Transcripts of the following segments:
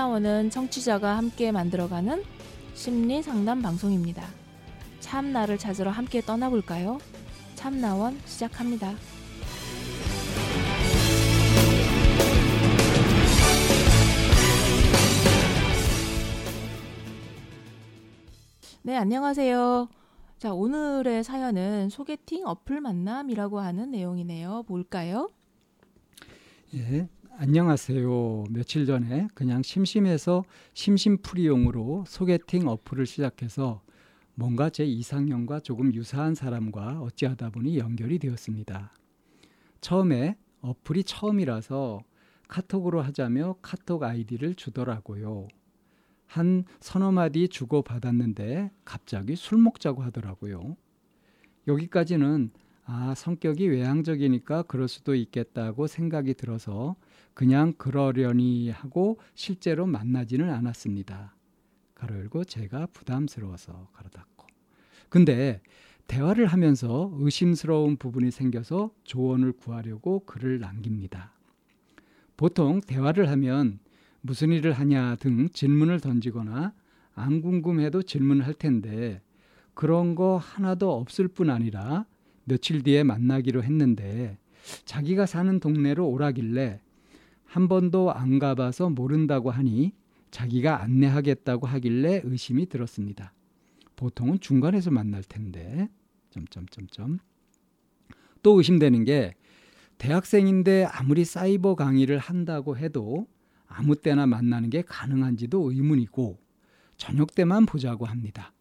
참나원은 청취자가 함께 만들어가는 심리 상담 방송입니다. 참나를 찾으러 함께 떠나볼까요? 참나원 시작합니다. 네, 안녕하세요. 자, 오늘의 사연은 소개팅 어플 만남이라고 하는 내용이네요. 뭘까요? 예, 안녕하세요. 며칠 전에 그냥 심심해서 심심풀이용으로 소개팅 어플을 시작해서 뭔가 제 이상형과 조금 유사한 사람과 어찌하다 보니 연결이 되었습니다. 처음에 어플이 처음이라서 카톡으로 하자며 카톡 아이디를 주더라고요. 한 서너 마디 주고 받았는데 갑자기 술 먹자고 하더라고요. 여기까지는 아, 성격이 외향적이니까 그럴 수도 있겠다고 생각이 들어서 그냥 그러려니 하고 실제로 만나지는 않았습니다. 가로 열고 제가 부담스러워서 가로 닫고. 근데 대화를 하면서 의심스러운 부분이 생겨서 조언을 구하려고 글을 남깁니다. 보통 대화를 하면 무슨 일을 하냐 등 질문을 던지거나 안 궁금해도 질문을 할 텐데 그런 거 하나도 없을 뿐 아니라 며칠 뒤에 만나기로 했는데 자기가 사는 동네로 오라길래 한 번도 안 가봐서 모른다고 하니 자기가 안내하겠다고 하길래 의심이 들었습니다. 보통은 중간에서 만날 텐데 점점점점 또 의심되는 게 대학생인데 아무리 사이버 강의를 한다고 해도 아무 때나 만나는 게 가능한지도 의문이고 저녁 때만 보자고 합니다.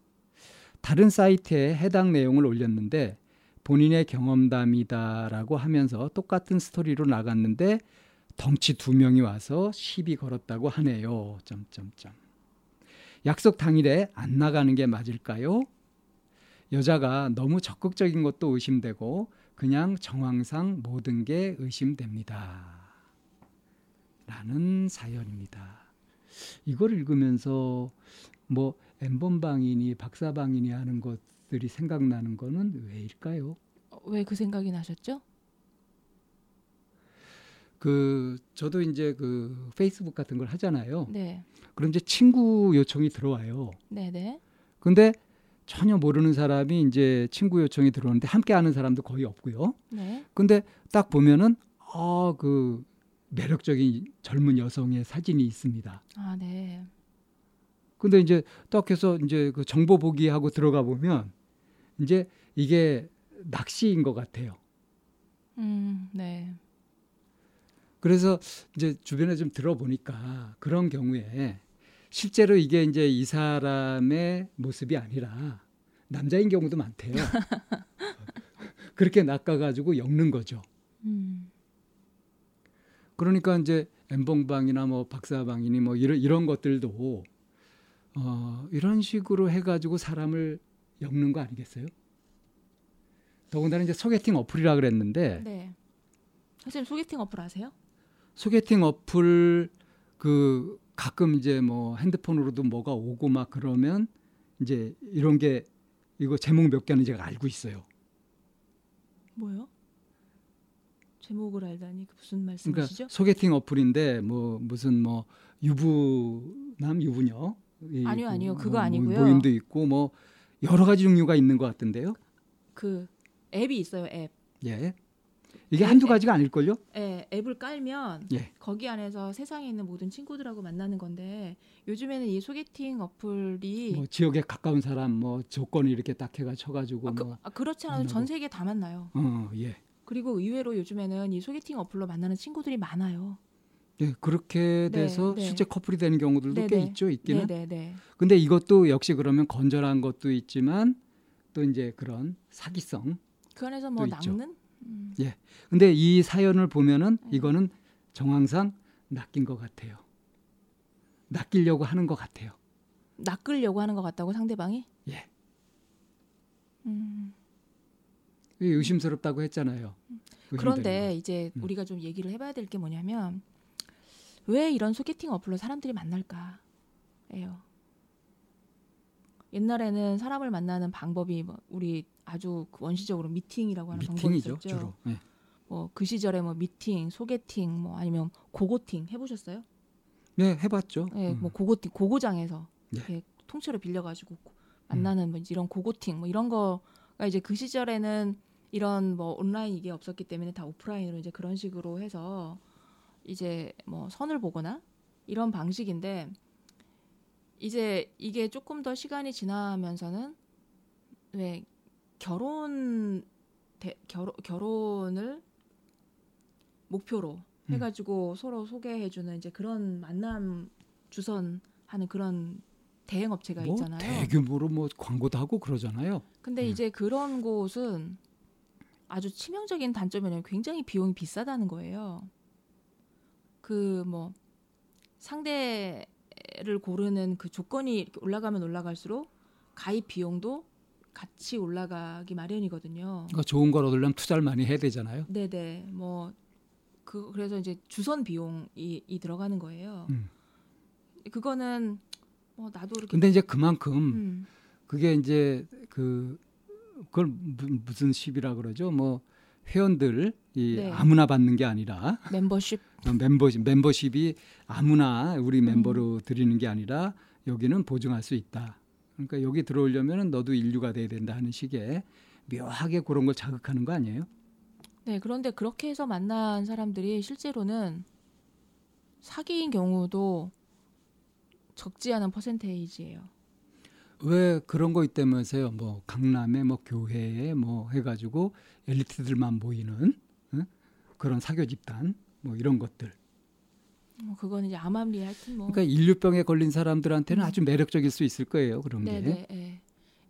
다른 사이트에 해당 내용을 올렸는데 본인의 경험담이다라고 하면서 똑같은 스토리로 나갔는데 덩치 두 명이 와서 시비 걸었다고 하네요. 점점점. 약속 당일에 안 나가는 게 맞을까요? 여자가 너무 적극적인 것도 의심되고 그냥 정황상 모든 게 의심됩니다. 라는 사연입니다. 이걸 읽으면서 뭐 엠번방이니 박사방이니 하는 것들이 생각나는 거는 왜일까요? 어, 왜그 생각이 나셨죠? 그 저도 이제 그 페이스북 같은 걸 하잖아요. 네. 그럼 이제 친구 요청이 들어와요. 네, 네. 근데 전혀 모르는 사람이 이제 친구 요청이 들어오는데 함께 하는 사람도 거의 없고요. 네. 근데 딱 보면은 아그 매력적인 젊은 여성의 사진이 있습니다. 아, 네. 근데 이제 딱 해서 이제 그 정보 보기 하고 들어가 보면 이제 이게 낚시인 것 같아요. 음, 네. 그래서 이제 주변에 좀 들어보니까 그런 경우에 실제로 이게 이제 이 사람의 모습이 아니라 남자인 경우도 많대요. 그렇게 낚아가지고 엮는 거죠. 음. 그러니까 이제 엠봉방이나 뭐 박사방이니 뭐 이런 이런 것들도 어, 이런 식으로 해가지고 사람을 엮는 거 아니겠어요? 더군다나 이제 소개팅 어플이라 그랬는데 네. 선생님 소개팅 어플 아세요? 소개팅 어플 그 가끔 이제 뭐 핸드폰으로도 뭐가 오고 막 그러면 이제 이런 게 이거 제목 몇 개는 제가 알고 있어요. 뭐요? 제목을 알다니 그 무슨 그러니까 말씀이시죠? 소개팅 어플인데 뭐 무슨 뭐 유부남 유부녀 이 아니요, 아니요. 뭐 그거 뭐 아니고요. 모임도 있고 뭐 여러 가지 종류가 있는 것 같은데요. 그 앱이 있어요, 앱. 예. 이게 네, 한두 네. 가지가 아닐걸요? 예, 앱을 깔면 예. 거기 안에서 세상에 있는 모든 친구들하고 만나는 건데 요즘에는 이 소개팅 어플이 뭐 지역에 가까운 사람 뭐 조건을 이렇게 딱 해가 쳐가지고 아, 그, 뭐 아, 그렇지 않아도. 전 세계 다 만나요. 어, 예. 그리고 의외로 요즘에는 이 소개팅 어플로 만나는 친구들이 많아요. 예, 그렇게 네, 돼서 네. 실제 커플이 되는 경우들도 꽤 네네. 있죠, 있기는. 네, 네, 네. 근데 이것도 역시 그러면 건전한 것도 있지만 또 이제 그런 사기성. 그 안에서 뭐. 낚는 음, 근데 이 사연을 보면은 네. 이거는 정황상 낚인 것 같아요. 낚이려고 하는 것 같아요. 낚으려고 하는 것 같다고 상대방이. 예. 음, 의심스럽다고 했잖아요. 그런데 이제 음. 우리가 좀 얘기를 해봐야 될 게 뭐냐면 왜 이런 소개팅 어플로 사람들이 만날까예요. 옛날에는 사람을 만나는 방법이 뭐 우리 아주 그 원시적으로 미팅이라고 거. 하는 방법이 있었죠. 주로. 예. 뭐그 시절에 뭐 미팅, 소개팅, 뭐 아니면 고고팅 해보셨어요? 네, 해봤죠. 예, 음. 뭐 고고 고고장에서 네. 이렇게 통째로 빌려가지고 만나는 뭐 이런 고고팅 뭐 이런 거가 이제 그 시절에는 이런 뭐 온라인 이게 없었기 때문에 다 오프라인으로 이제 그런 식으로 해서 이제 뭐 선을 보거나 이런 방식인데 이제 이게 조금 더 시간이 지나면서는 왜 결혼 대, 결혼 결혼을 목표로 음. 해가지고 서로 소개해주는 이제 그런 만남 주선하는 그런 대행 업체가 뭐 있잖아요. 대규모로 뭐 광고도 하고 그러잖아요. 근데 음. 이제 그런 곳은 아주 치명적인 단점이 뭐냐면 굉장히 비용이 비싸다는 거예요. 그 뭐 상대를 고르는 그 조건이 올라가면 올라갈수록 가입 비용도 같이 올라가기 마련이거든요. 그러니까 좋은 걸 얻으려면 투자를 많이 해야 되잖아요. 네네 뭐 그 그래서 이제 주선 비용이 이 들어가는 거예요. 음. 그거는 뭐 나도 이렇게 근데 이제 그만큼 음, 그게 이제 그 그걸 무- 무슨 시비라 그러죠? 뭐 회원들 이 네. 아무나 받는 게 아니라 멤버십 어, 멤버십 멤버십이 아무나 우리 음. 멤버로 드리는 게 아니라 여기는 보증할 수 있다. 그러니까 여기 들어오려면 너도 인류가 돼야 된다 하는 식의 묘하게 그런 걸 자극하는 거 아니에요? 네, 그런데 그렇게 해서 만난 사람들이 실제로는 사기인 경우도 적지 않은 퍼센테이지예요. 왜 그런 거 있다면서요? 뭐 강남에 뭐 교회에 뭐 해가지고 엘리트들만 모이는 응? 그런 사교 집단 뭐 이런 것들. 뭐 그거는 이제 암암리 하여튼 뭐. 그러니까 인류병에 걸린 사람들한테는 음. 아주 매력적일 수 있을 거예요. 그런 게. 네네. 예.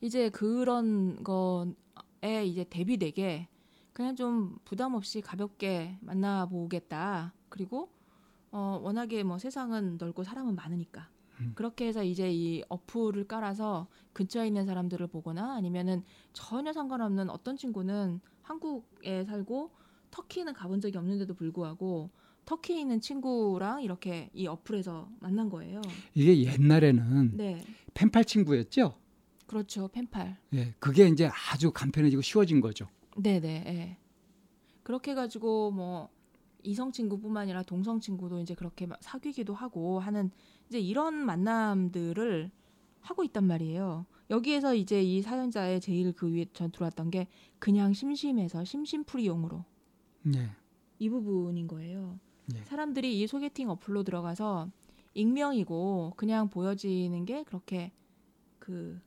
이제 그런 거에 이제 대비되게 그냥 좀 부담 없이 가볍게 만나보겠다. 그리고 어 워낙에 뭐 세상은 넓고 사람은 많으니까. 음. 그렇게 해서 이제 이 어플을 깔아서 근처에 있는 사람들을 보거나 아니면은 전혀 상관없는 어떤 친구는 한국에 살고 터키는 가본 적이 없는데도 불구하고 터키에 있는 친구랑 이렇게 이 어플에서 만난 거예요. 이게 옛날에는 네. 펜팔 친구였죠. 그렇죠. 펜팔. 예, 그게 이제 아주 간편해지고 쉬워진 거죠. 네 네. 예. 그렇게 해 가지고 뭐 이성 친구뿐만 아니라 동성 친구도 이제 그렇게 막 사귀기도 하고 하는 이제 이런 만남들을 하고 있단 말이에요. 여기에서 이제 이 사연자의 제일 그 위에 전 들어왔던 게 그냥 심심해서 심심풀이용으로 예. 이 부분인 거예요. 예. 사람들이 이 소개팅 어플로 들어가서 익명이고 그냥 보여지는 게 그렇게 그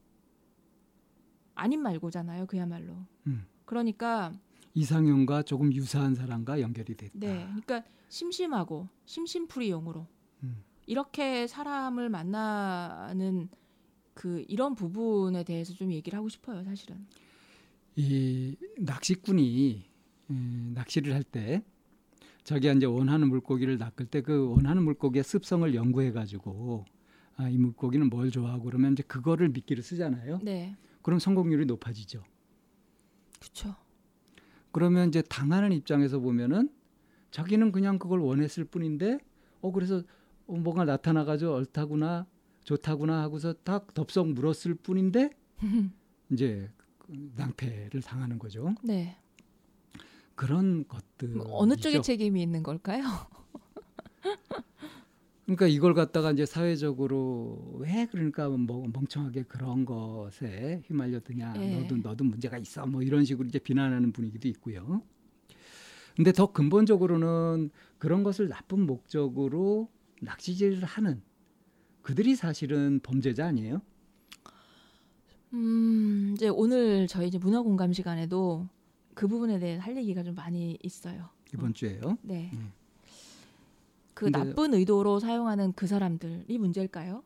아닌 말고잖아요. 그야말로. 음. 그러니까 이상형과 조금 유사한 사람과 연결이 됐다. 네, 그러니까 심심하고 심심풀이 용으로 음. 이렇게 사람을 만나는 그 이런 부분에 대해서 좀 얘기를 하고 싶어요, 사실은. 이 낚시꾼이 음, 낚시를 할 때 자기가 이제 원하는 물고기를 낚을 때 그 원하는 물고기의 습성을 연구해 가지고 아, 이 물고기는 뭘 좋아하고 그러면 이제 그거를 미끼를 쓰잖아요. 네, 그럼 성공률이 높아지죠. 그렇죠. 그러면 이제 당하는 입장에서 보면은 자기는 그냥 그걸 원했을 뿐인데 어 그래서 어, 뭐가 나타나 가지고 옳다구나 좋다구나 하고서 딱 덥석 물었을 뿐인데 이제 그 낭패를 당하는 거죠. 네, 그런 것들 뭐 어느 쪽에 책임이 있는 걸까요? 그러니까 이걸 갖다가 이제 사회적으로 왜 그러니까 뭐 멍청하게 그런 것에 휘말렸더냐 예. 너도 너도 문제가 있어 뭐 이런 식으로 이제 비난하는 분위기도 있고요. 근데 더 근본적으로는 그런 것을 나쁜 목적으로 낚시질을 하는 그들이 사실은 범죄자 아니에요? 음, 이제 오늘 저희 이제 문화 공감 시간에도 그 부분에 대해 할 얘기가 좀 많이 있어요. 이번 주에요. 네. 음. 그 나쁜 의도로 사용하는 그 사람들이 문제일까요?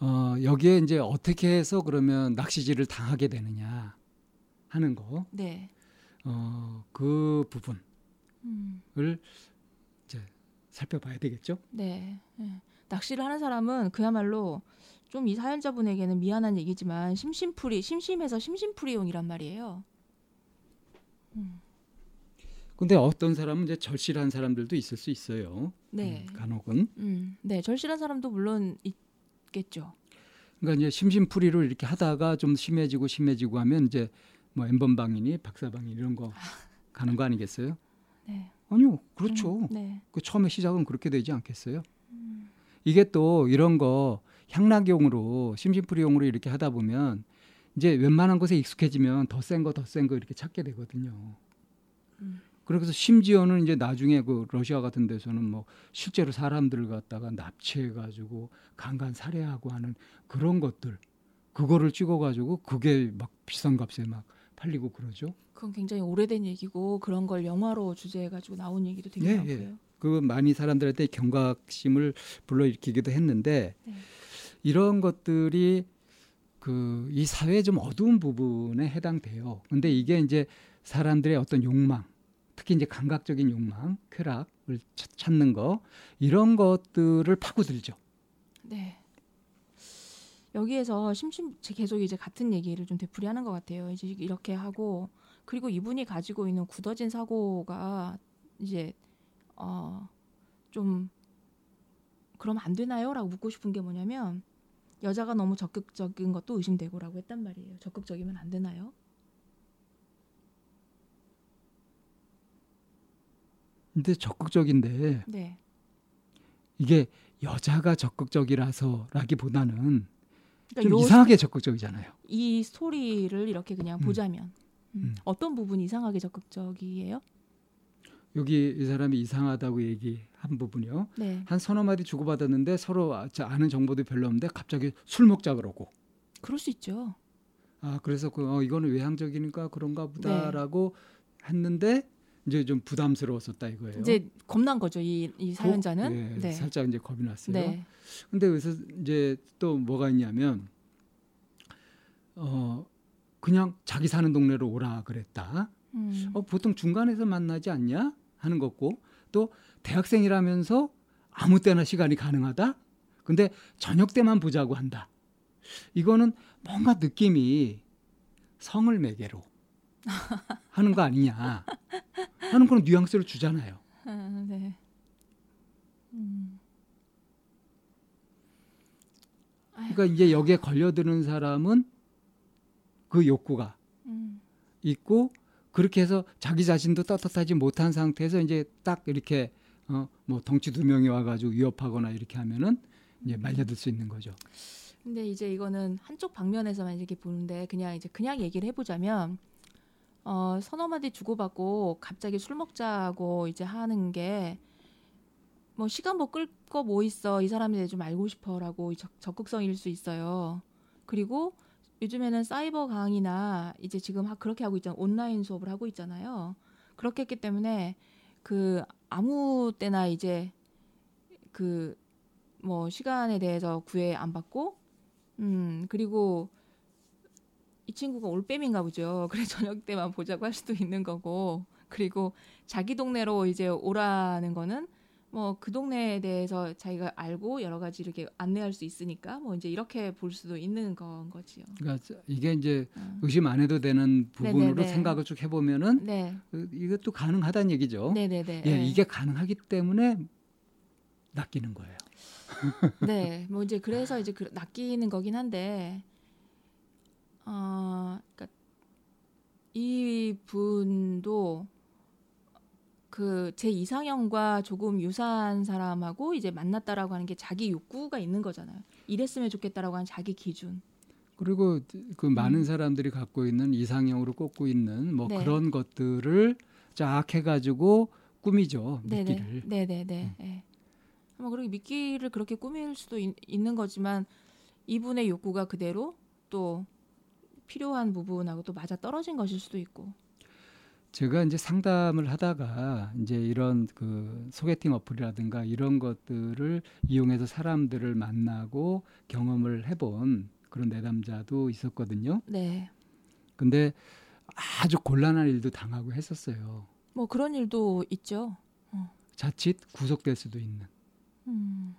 어, 여기에 이제 어떻게 해서 그러면 낚시질을 당하게 되느냐 하는 거, 네. 어, 그 부분을 음, 이제 살펴봐야 되겠죠. 네. 네. 낚시를 하는 사람은 그야말로 좀 이 사연자분에게는 미안한 얘기지만 심심풀이, 심심해서 심심풀이용이란 말이에요. 근데 어떤 사람은 이제 절실한 사람들도 있을 수 있어요. 네. 음, 간혹은. 음, 네. 절실한 사람도 물론 있겠죠. 그러니까 이제 심심풀이로 이렇게 하다가 좀 심해지고 심해지고 하면 이제 뭐 엠번방이니 박사방이 이런 거 가는 거 아니겠어요? 네. 아니요, 그렇죠. 음, 네. 그 처음에 시작은 그렇게 되지 않겠어요? 이게 또 이런 거 향락용으로 심심풀이용으로 이렇게 하다 보면 이제 웬만한 곳에 익숙해지면 더 센 거 더 센 거 이렇게 찾게 되거든요. 음. 그래서 심지어는 이제 나중에 그 러시아 같은 데서는 뭐 실제로 사람들을 갖다가 납치해 가지고 강간 살해하고 하는 그런 것들 그거를 찍어 가지고 그게 막 비싼 값에 막 팔리고 그러죠. 그건 굉장히 오래된 얘기고 그런 걸 영화로 주제해 가지고 나온 얘기도 되게 예, 많고요. 예. 그 많이 사람들한테 경각심을 불러일으키기도 했는데 네. 이런 것들이 그 이 사회의 좀 어두운 부분에 해당돼요. 근데 이게 이제 사람들의 어떤 욕망, 특히 이제 감각적인 욕망, 쾌락을 차- 찾는 거 이런 것들을 파고들죠. 네. 여기에서 심심 제 계속 이제 같은 얘기를 좀 되풀이하는 것 같아요. 이제 이렇게 하고 그리고 이분이 가지고 있는 굳어진 사고가 이제 어 좀 그러면 안 되나요?라고 묻고 싶은 게 뭐냐면 여자가 너무 적극적인 것도 의심되고라고 했단 말이에요. 적극적이면 안 되나요? 근데 적극적인데 네. 이게 여자가 적극적이라서라기보다는 그러니까 좀요 이상하게 적극적이잖아요. 이 스토리를 이렇게 그냥 음. 보자면 음. 음. 어떤 부분이 이상하게 적극적이에요? 여기 이 사람이 이상하다고 얘기 한 부분이요. 네, 한 서너 마디 주고받았는데 서로 아- 자- 아는 정보도 별로 없는데 갑자기 술 먹자 그러고 그럴 수 있죠. 아 그래서 그 어, 이거는 외향적이니까 그런가 네. 보다라고 했는데 이제 좀 부담스러웠었다 이거예요. 이제 겁난 거죠 이, 이 고- 사연자는. 예, 네. 살짝 이제 겁이 났어요. 네. 근데 여기서 이제 또 뭐가 있냐면 어 그냥 자기 사는 동네로 오라 그랬다. 음. 어, 보통 중간에서 만나지 않냐 하는 거고 또 대학생이라면서 아무 때나 시간이 가능하다. 근데 저녁 때만 보자고 한다. 이거는 뭔가 느낌이 성을 매개로 하는 거 아니냐 하는 그런 뉘앙스를 주잖아요. 아, 네. 음. 그러니까 이제 여기에 걸려드는 사람은 그 욕구가 음. 있고 그렇게 해서 자기 자신도 떳떳하지 못한 상태에서 이제 딱 이렇게 어 뭐 덩치 두 명이 와가지고 위협하거나 이렇게 하면은 이제 말려들 수 있는 거죠. 근데 이제 이거는 한쪽 방면에서만 이렇게 보는데 그냥 이제 그냥 얘기를 해보자면 어, 서너 마디 주고받고 갑자기 술 먹자고 이제 하는 게 뭐 시간 뭐 끌 거 뭐 있어 이 사람에 대해 좀 알고 싶어라고 적, 적극성일 수 있어요. 그리고 요즘에는 사이버 강의나 이제 지금 하- 그렇게 하고 있잖아요. 온라인 수업을 하고 있잖아요. 그렇게 했기 때문에 그 아무 때나 이제 그 뭐 시간에 대해서 구애 안 받고 음 그리고 이 친구가 올빼미인가 보죠. 그래 저녁 때만 보자고 할 수도 있는 거고 그리고 자기 동네로 이제 오라는 거는 뭐 그 동네에 대해서 자기가 알고 여러 가지 이렇게 안내할 수 있으니까 뭐 이제 이렇게 볼 수도 있는 건 거지요. 그러니까 이게 이제 어. 의심 안 해도 되는 부분으로 네네네. 생각을 쭉 해보면은 네, 그- 이것도 가능하다는 얘기죠. 네, 네, 네. 예, 이게 가능하기 때문에 낚이는 거예요. 네, 뭐 이제 그래서 이제 그 낚이는 거긴 한데, 어, 그러니까 이 분도 그 제 이상형과 조금 유사한 사람하고 이제 만났다라고 하는 게 자기 욕구가 있는 거잖아요. 이랬으면 좋겠다라고 하는 자기 기준. 그리고 그 많은 음. 사람들이 갖고 있는 이상형으로 꼽고 있는 뭐 네. 그런 것들을 쫙 해가지고 꾸미죠 네네, 미끼를. 네네네. 네. 뭐 그렇게 미끼를 그렇게 꾸밀 수도 있, 있는 거지만 이분의 욕구가 그대로 또 필요한 부분하고 또 맞아 떨어진 것일 수도 있고. 제가 이제 상담을 하다가 이제 이런 그 소개팅 어플이라든가 이런 것들을 이용해서 사람들을 만나고 경험을 해본 그런 내담자도 있었거든요. 네. 근데 아주 곤란한 일도 당하고 했었어요. 뭐 그런 일도 있죠. 자칫 구속될 수도 있는. 음.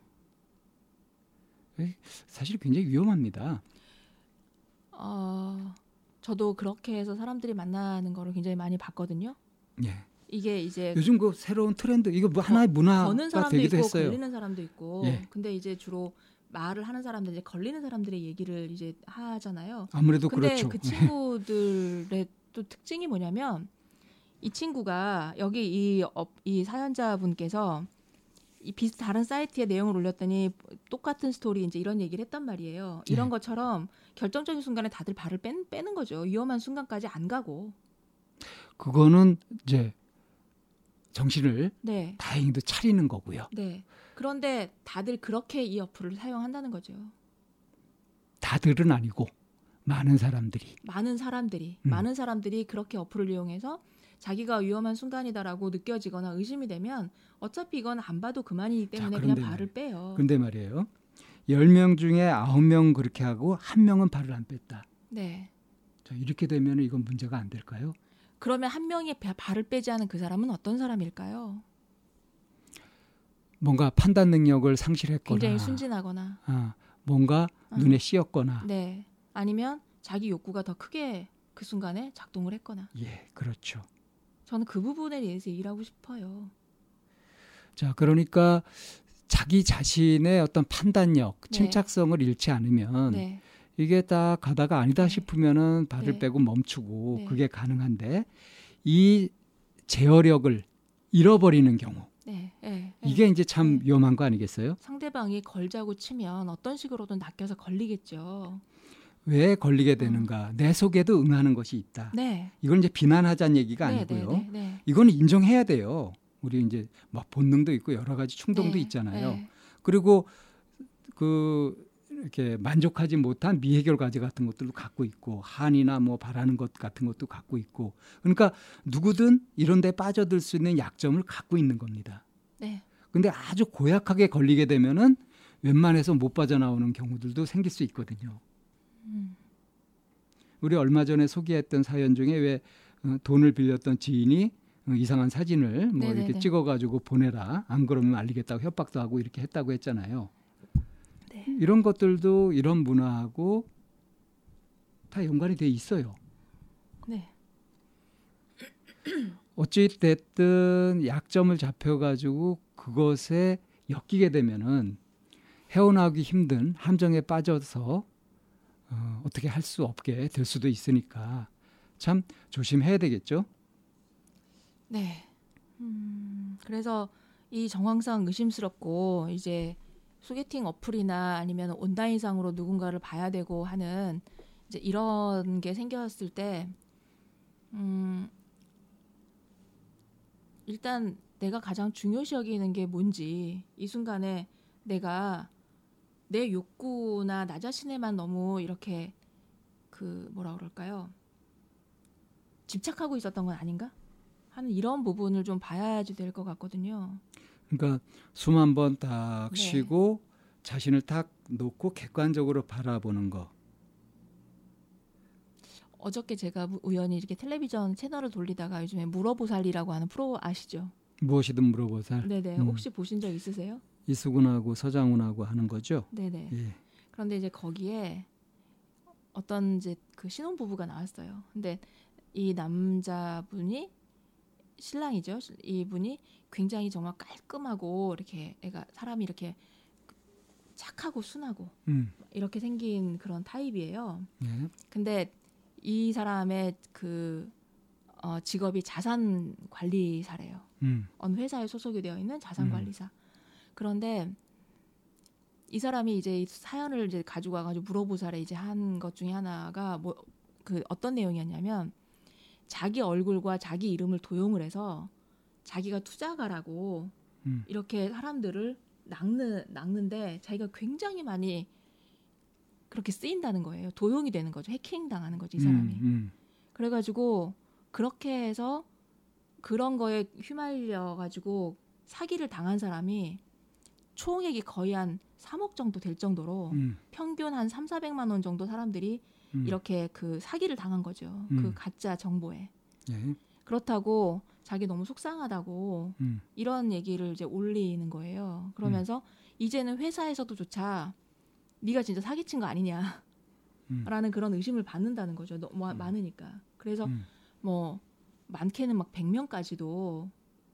사실 굉장히 위험합니다. 어, 저도 그렇게 해서 사람들이 만나는 거를 굉장히 많이 봤거든요. 예. 이게 이제 요즘 그 새로운 트렌드 이거 뭐 하나의 문화가 거는 사람도 되기도 있고 했어요. 걸리는 사람도 있고. 예. 근데 이제 주로 말을 하는 사람들 이제 걸리는 사람들의 얘기를 이제 하잖아요. 아무래도 근데 그렇죠. 그 친구들의 또 특징이 뭐냐면 이 친구가 여기 이, 업, 이 사연자분께서 이 비슷 다른 사이트에 내용을 올렸더니 똑같은 스토리 이제 이런 얘기를 했단 말이에요. 이런 네. 것처럼 결정적인 순간에 다들 발을 뺀, 빼는 거죠. 위험한 순간까지 안 가고. 그거는 이제 정신을 네. 다행히도 차리는 거고요. 네. 그런데 다들 그렇게 이 어플을 사용한다는 거죠. 다들은 아니고 많은 사람들이 많은 사람들이 음. 많은 사람들이 그렇게 어플을 이용해서 자기가 위험한 순간이다라고 느껴지거나 의심이 되면 어차피 이건 안 봐도 그만이기 자, 때문에 그냥 그런데 발을 빼요. 근데 말이에요. 10명 중에 9명 그렇게 하고 한 명은 발을 안 뺐다. 네. 자, 이렇게 되면 이건 문제가 안 될까요? 그러면 한 명이 바- 발을 빼지 않은 그 사람은 어떤 사람일까요? 뭔가 판단 능력을 상실했거나 굉장히 순진하거나, 아, 뭔가 어. 눈에 씌었거나 네. 아니면 자기 욕구가 더 크게 그 순간에 작동을 했거나. 예, 그렇죠. 저는 그 부분에 대해서 일하고 싶어요. 자, 그러니까 자기 자신의 어떤 판단력, 네. 침착성을 잃지 않으면 네. 이게 딱 가다가 아니다 네. 싶으면은 발을 네. 빼고 멈추고 네. 그게 가능한데 이 제어력을 잃어버리는 경우 네. 네. 네. 이게 이제 참 네. 위험한 거 아니겠어요? 상대방이 걸자고 치면 어떤 식으로든 낚여서 걸리겠죠. 왜 걸리게 되는가? 내 속에도 응하는 것이 있다. 어. 네. 이걸 이제 비난하자는 얘기가 네, 아니고요. 네, 네, 네. 이건 인정해야 돼요. 우리 이제 막 본능도 있고 여러 가지 충동도 네, 있잖아요. 네. 그리고 그 이렇게 만족하지 못한 미해결 과제 같은 것들도 갖고 있고 한이나 뭐 바라는 것 같은 것도 갖고 있고 그러니까 누구든 이런 데 빠져들 수 있는 약점을 갖고 있는 겁니다. 네. 근데 아주 고약하게 걸리게 되면은 웬만해서 못 빠져나오는 경우들도 생길 수 있거든요. 음. 우리 얼마 전에 소개했던 사연 중에 왜 어, 돈을 빌렸던 지인이 어, 이상한 사진을 뭐 네네네. 이렇게 찍어가지고 보내라 안 그러면 알리겠다고 협박도 하고 이렇게 했다고 했잖아요. 네. 이런 것들도 이런 문화하고 다 연관이 돼 있어요. 네. 어찌 됐든 약점을 잡혀가지고 그것에 엮이게 되면은 헤어나오기 힘든 함정에 빠져서 어, 어떻게 할 수 없게 될 수도 있으니까 참 조심해야 되겠죠. 네. 음, 그래서 이 정황상 의심스럽고 이제 소개팅 어플이나 아니면 온라인상으로 누군가를 봐야 되고 하는 이제 이런 게 생겼을 때, 음, 일단 내가 가장 중요시 여기는 게 뭔지 이 순간에 내가 내 욕구나 나 자신에만 너무 이렇게 그 뭐라 그럴까요? 집착하고 있었던 건 아닌가? 하는 이런 부분을 좀 봐야지 될 것 같거든요. 그러니까 숨 한 번딱 네. 쉬고 자신을 딱 놓고 객관적으로 바라보는 거. 어저께 제가 무- 우연히 이렇게 텔레비전 채널을 돌리다가 요즘에 물어보살이라고 하는 프로 아시죠? 무엇이든 물어보살. 네네. 음. 혹시 보신 적 있으세요? 이수근하고 서장훈하고 하는 거죠. 네네. 예. 그런데 이제 거기에 어떤 이제 그 신혼 부부가 나왔어요. 근데 이 남자분이 신랑이죠. 이분이 굉장히 정말 깔끔하고 이렇게 애가 사람이 이렇게 착하고 순하고 음. 이렇게 생긴 그런 타입이에요. 예. 근데 이 사람의 그 어, 직업이 자산 관리사래요. 음. 어느 회사에 소속이 되어 있는 자산 음. 관리사. 그런데 이 사람이 이제 이 사연을 이제 가지고 와가지고 물어보살에 이제 한 것 중에 하나가 뭐 그 어떤 내용이었냐면 자기 얼굴과 자기 이름을 도용을 해서 자기가 투자가라고 음. 이렇게 사람들을 낚는 낚는데 자기가 굉장히 많이 그렇게 쓰인다는 거예요. 도용이 되는 거죠. 해킹 당하는 거죠, 이 사람이. 음, 음. 그래가지고 그렇게 해서 그런 거에 휘말려 가지고 사기를 당한 사람이 총액이 거의 한 3억 정도 될 정도로 음. 평균 한 3, 400만 원 정도 사람들이 음. 이렇게 그 사기를 당한 거죠. 음. 그 가짜 정보에. 예. 그렇다고 자기 너무 속상하다고 음. 이런 얘기를 이제 올리는 거예요. 그러면서 이제는 회사에서도조차 네가 진짜 사기친 거 아니냐 라는 음. 그런 의심을 받는다는 거죠. 너무 음. 많으니까. 그래서 음. 뭐 많게는 막 100명까지도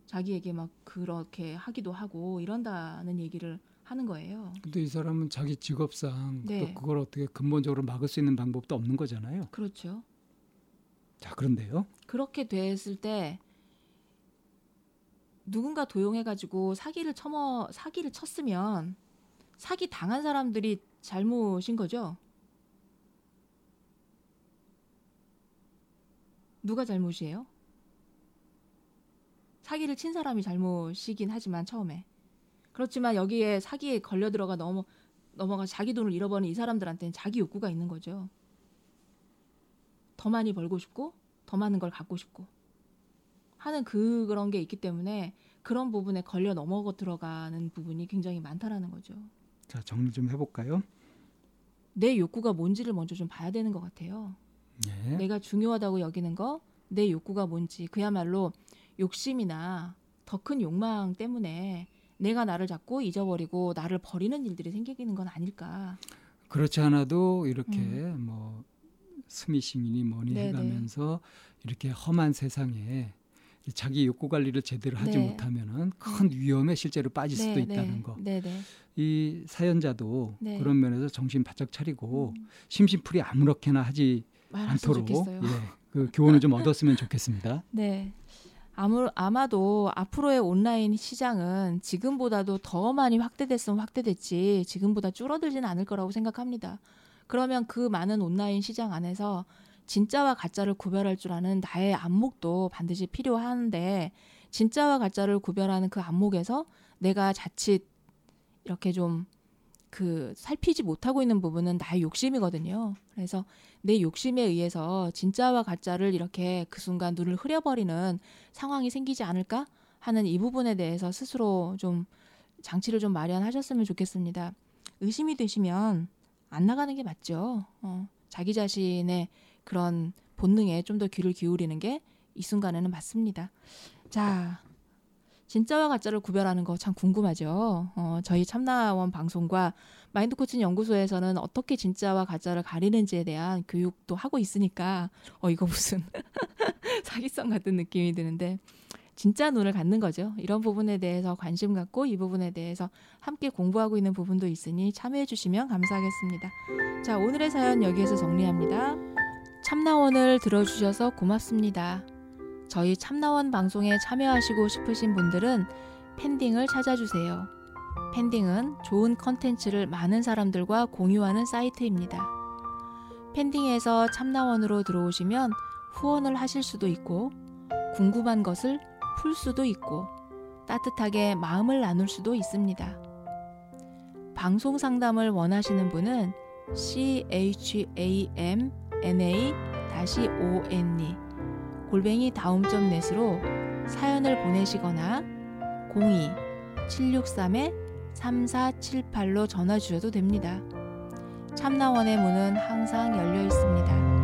자기에게 막 그렇게 하기도 하고 이런다는 얘기를 하는 거예요. 근데 이 사람은 자기 직업상 네. 또 그걸 어떻게 근본적으로 막을 수 있는 방법도 없는 거잖아요. 그렇죠. 자, 그런데요. 그렇게 됐을 때 누군가 도용해 가지고 사기를 쳐머 사기를 쳤으면 사기 당한 사람들이 잘못인 거죠. 누가 잘못이에요? 사기를 친 사람이 잘못이긴 하지만 처음에 그렇지만 여기에 사기에 걸려 들어가 넘어 넘어가 자기 돈을 잃어버린 이 사람들한테는 자기 욕구가 있는 거죠. 더 많이 벌고 싶고 더 많은 걸 갖고 싶고 하는 그 그런 게 있기 때문에 그런 부분에 걸려 넘어가 들어가는 부분이 굉장히 많다라는 거죠. 자 정리 좀 해볼까요? 내 욕구가 뭔지를 먼저 좀 봐야 되는 것 같아요. 네. 내가 중요하다고 여기는 거, 내 욕구가 뭔지 그야말로 욕심이나 더 큰 욕망 때문에 내가 나를 자꾸 잊어버리고 나를 버리는 일들이 생기는 건 아닐까. 그렇지 않아도 이렇게 뭐 스미싱이니 뭐니 음. 네네. 해가면서 이렇게 험한 세상에 자기 욕구 관리를 제대로 하지 네. 못하면은 큰 위험에 실제로 빠질 수도 있다는 거. 네, 네. 이 사연자도 네. 그런 면에서 정신 바짝 차리고 음, 심심풀이 아무렇게나 하지 않도록. 예, 그 교훈을 좀 얻었으면 좋겠습니다. 네. 아무, 아마도 앞으로의 온라인 시장은 지금보다도 더 많이 확대됐으면 확대됐지 지금보다 줄어들지는 않을 거라고 생각합니다. 그러면 그 많은 온라인 시장 안에서 진짜와 가짜를 구별할 줄 아는 나의 안목도 반드시 필요한데 진짜와 가짜를 구별하는 그 안목에서 내가 자칫 이렇게 좀 그 살피지 못하고 있는 부분은 나의 욕심이거든요. 그래서 내 욕심에 의해서 진짜와 가짜를 이렇게 그 순간 눈을 흐려버리는 상황이 생기지 않을까 하는 이 부분에 대해서 스스로 좀 장치를 좀 마련하셨으면 좋겠습니다. 의심이 되시면 안 나가는 게 맞죠. 어, 자기 자신의 그런 본능에 좀 더 귀를 기울이는 게 이 순간에는 맞습니다. 자, 진짜와 가짜를 구별하는 거 참 궁금하죠. 어, 저희 참나원 방송과 마인드 코칭 연구소에서는 어떻게 진짜와 가짜를 가리는지에 대한 교육도 하고 있으니까 어 이거 무슨 사기성 같은 느낌이 드는데 진짜 눈을 갖는 거죠. 이런 부분에 대해서 관심 갖고 이 부분에 대해서 함께 공부하고 있는 부분도 있으니 참여해 주시면 감사하겠습니다. 자, 오늘의 사연 여기에서 정리합니다. 참나원을 들어주셔서 고맙습니다. 저희 참나원 방송에 참여하시고 싶으신 분들은 팬딩을 찾아주세요. 팬딩은 좋은 컨텐츠를 많은 사람들과 공유하는 사이트입니다. 팬딩에서 참나원으로 들어오시면 후원을 하실 수도 있고 궁금한 것을 풀 수도 있고 따뜻하게 마음을 나눌 수도 있습니다. 방송 상담을 원하시는 분은 c h a m n a o n e 골뱅이 다음점 넷으로 사연을 보내시거나 02-763-3478로 전화 주셔도 됩니다. 참나원의 문은 항상 열려 있습니다.